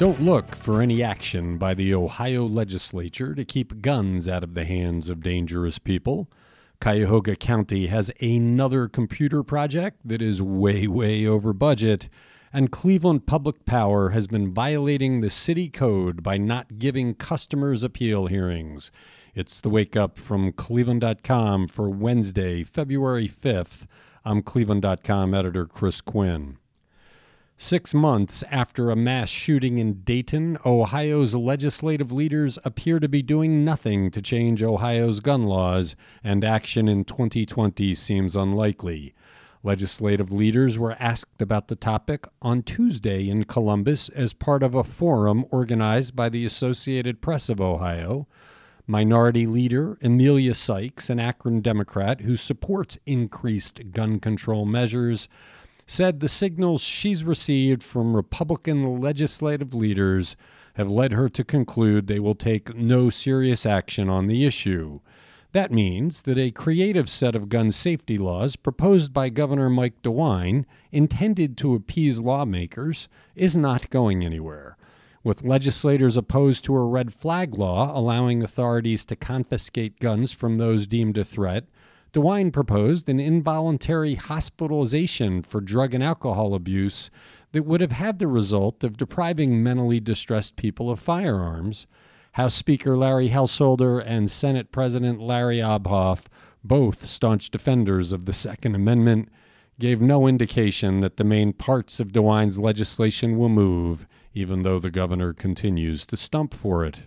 Don't look for any action by the Ohio legislature to keep guns out of the hands of dangerous people. Cuyahoga County has another computer project that is way, way over budget, and Cleveland Public Power has been violating the city code by not giving customers appeal hearings. It's the wake up from Cleveland.com for Wednesday, February 5th. I'm Cleveland.com editor Chris Quinn. Six months after a mass shooting in Dayton, Ohio's legislative leaders appear to be doing nothing to change Ohio's gun laws, and action in 2020 seems unlikely. Legislative leaders were asked about the topic on Tuesday in Columbus as part of a forum organized by the Associated Press of Ohio. Minority Leader Emilia Sykes, an Akron Democrat who supports increased gun control measures, said the signals she's received from Republican legislative leaders have led her to conclude they will take no serious action on the issue. That means that a creative set of gun safety laws proposed by Governor Mike DeWine, intended to appease lawmakers, is not going anywhere. With legislators opposed to a red flag law allowing authorities to confiscate guns from those deemed a threat, DeWine proposed an involuntary hospitalization for drug and alcohol abuse that would have had the result of depriving mentally distressed people of firearms. House Speaker Larry Householder and Senate President Larry Obhof, both staunch defenders of the Second Amendment, gave no indication that the main parts of DeWine's legislation will move, even though the governor continues to stump for it.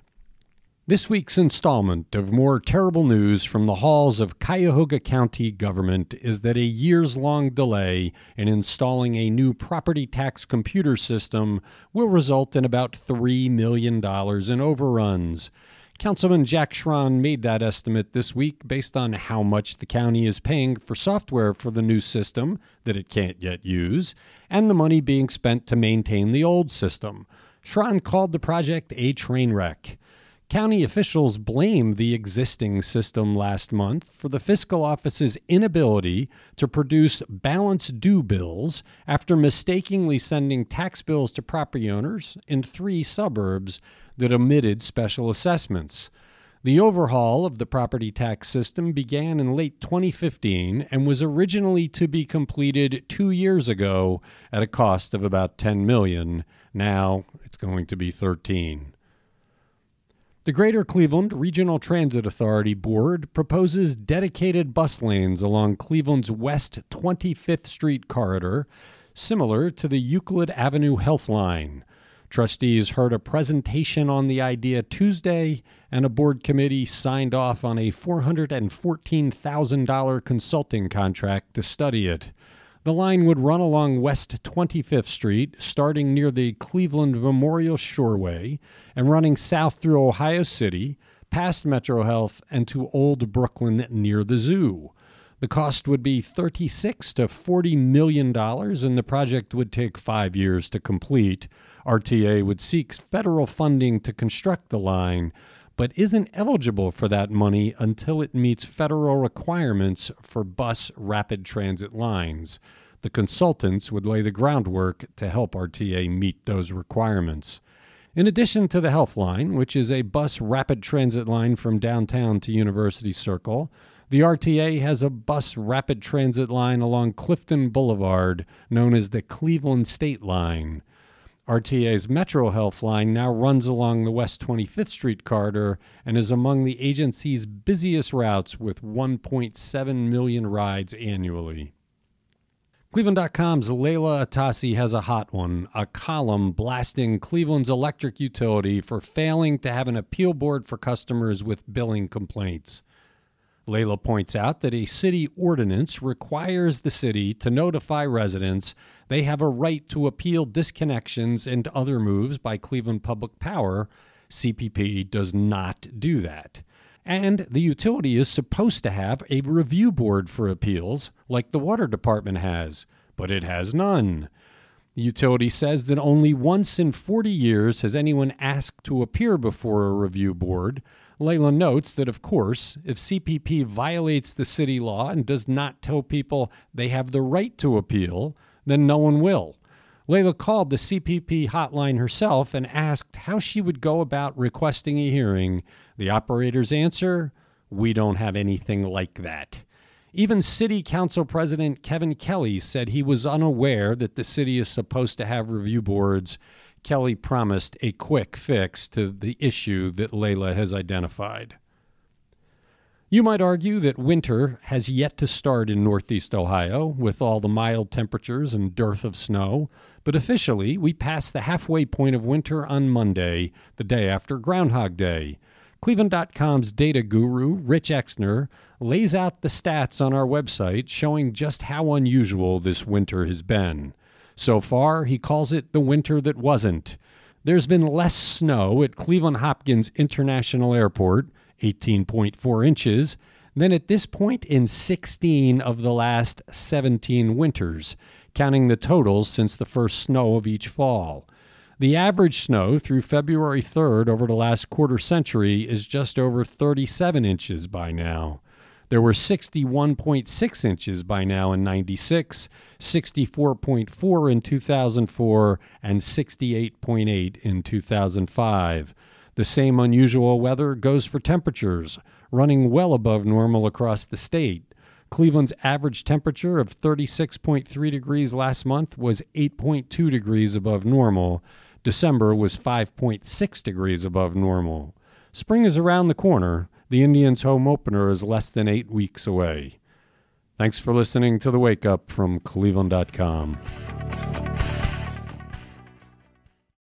This week's installment of more terrible news from the halls of Cuyahoga County government is that a years long delay in installing a new property tax computer system will result in about $3 million in overruns. Councilman Jack Schron made that estimate this week based on how much the county is paying for software for the new system that it can't yet use, and the money being spent to maintain the old system. Schron called the project a train wreck. County officials blamed the existing system last month for the fiscal office's inability to produce balance due bills after mistakenly sending tax bills to property owners in three suburbs that omitted special assessments. The overhaul of the property tax system began in late 2015 and was originally to be completed 2 years ago at a cost of about 10 million. Now it's going to be 13. The Greater Cleveland Regional Transit Authority Board proposes dedicated bus lanes along Cleveland's West 25th Street corridor, similar to the Euclid Avenue Health Line. Trustees heard a presentation on the idea Tuesday, and a board committee signed off on a $414,000 consulting contract to study it. The line would run along West 25th Street, starting near the Cleveland Memorial Shoreway and running south through Ohio City, past Metro Health, and to Old Brooklyn near the zoo. The cost would be 36 to 40 million dollars and the project would take 5 years to complete. RTA would seek federal funding to construct the line, but isn't eligible for that money until it meets federal requirements for bus rapid transit lines. The consultants would lay the groundwork to help RTA meet those requirements. In addition to the Health Line, which is a bus rapid transit line from downtown to University Circle, the RTA has a bus rapid transit line along Clifton Boulevard known as the Cleveland State Line. RTA's Metro Health line now runs along the West 25th Street corridor and is among the agency's busiest routes with 1.7 million rides annually. Cleveland.com's Leila Atassi has a hot one, a column blasting Cleveland's electric utility for failing to have an appeal board for customers with billing complaints. Leila points out that a city ordinance requires the city to notify residents they have a right to appeal disconnections and other moves by Cleveland Public Power. CPP does not do that. And the utility is supposed to have a review board for appeals, like the water department has, but it has none. The utility says that only once in 40 years has anyone asked to appear before a review board, Leila notes that, of course, if CPP violates the city law and does not tell people they have the right to appeal, then no one will. Leila called the CPP hotline herself and asked how she would go about requesting a hearing. The operator's answer We don't have anything like that. Even City Council President Kevin Kelley said he was unaware that the city is supposed to have review boards. Kelley promised a quick fix to the issue that Leila has identified. You might argue that winter has yet to start in Northeast Ohio with all the mild temperatures and dearth of snow, but officially we passed the halfway point of winter on Monday, the day after Groundhog Day. Cleveland.com's data guru, Rich Exner, lays out the stats on our website showing just how unusual this winter has been. So far, he calls it the winter that wasn't. There's been less snow at Cleveland Hopkins International Airport 18.4 inches, than at this point in 16 of the last 17 winters, counting the totals since the first snow of each fall. The average snow through February 3rd over the last quarter century is just over 37 inches by now. There were 61.6 inches by now in 96, 64.4 in 2004, and 68.8 in 2005. The same unusual weather goes for temperatures, running well above normal across the state. Cleveland's average temperature of 36.3 degrees last month was 8.2 degrees above normal. December was 5.6 degrees above normal. Spring is around the corner. The Indians' home opener is less than eight weeks away. Thanks for listening to the Wake Up from Cleveland.com.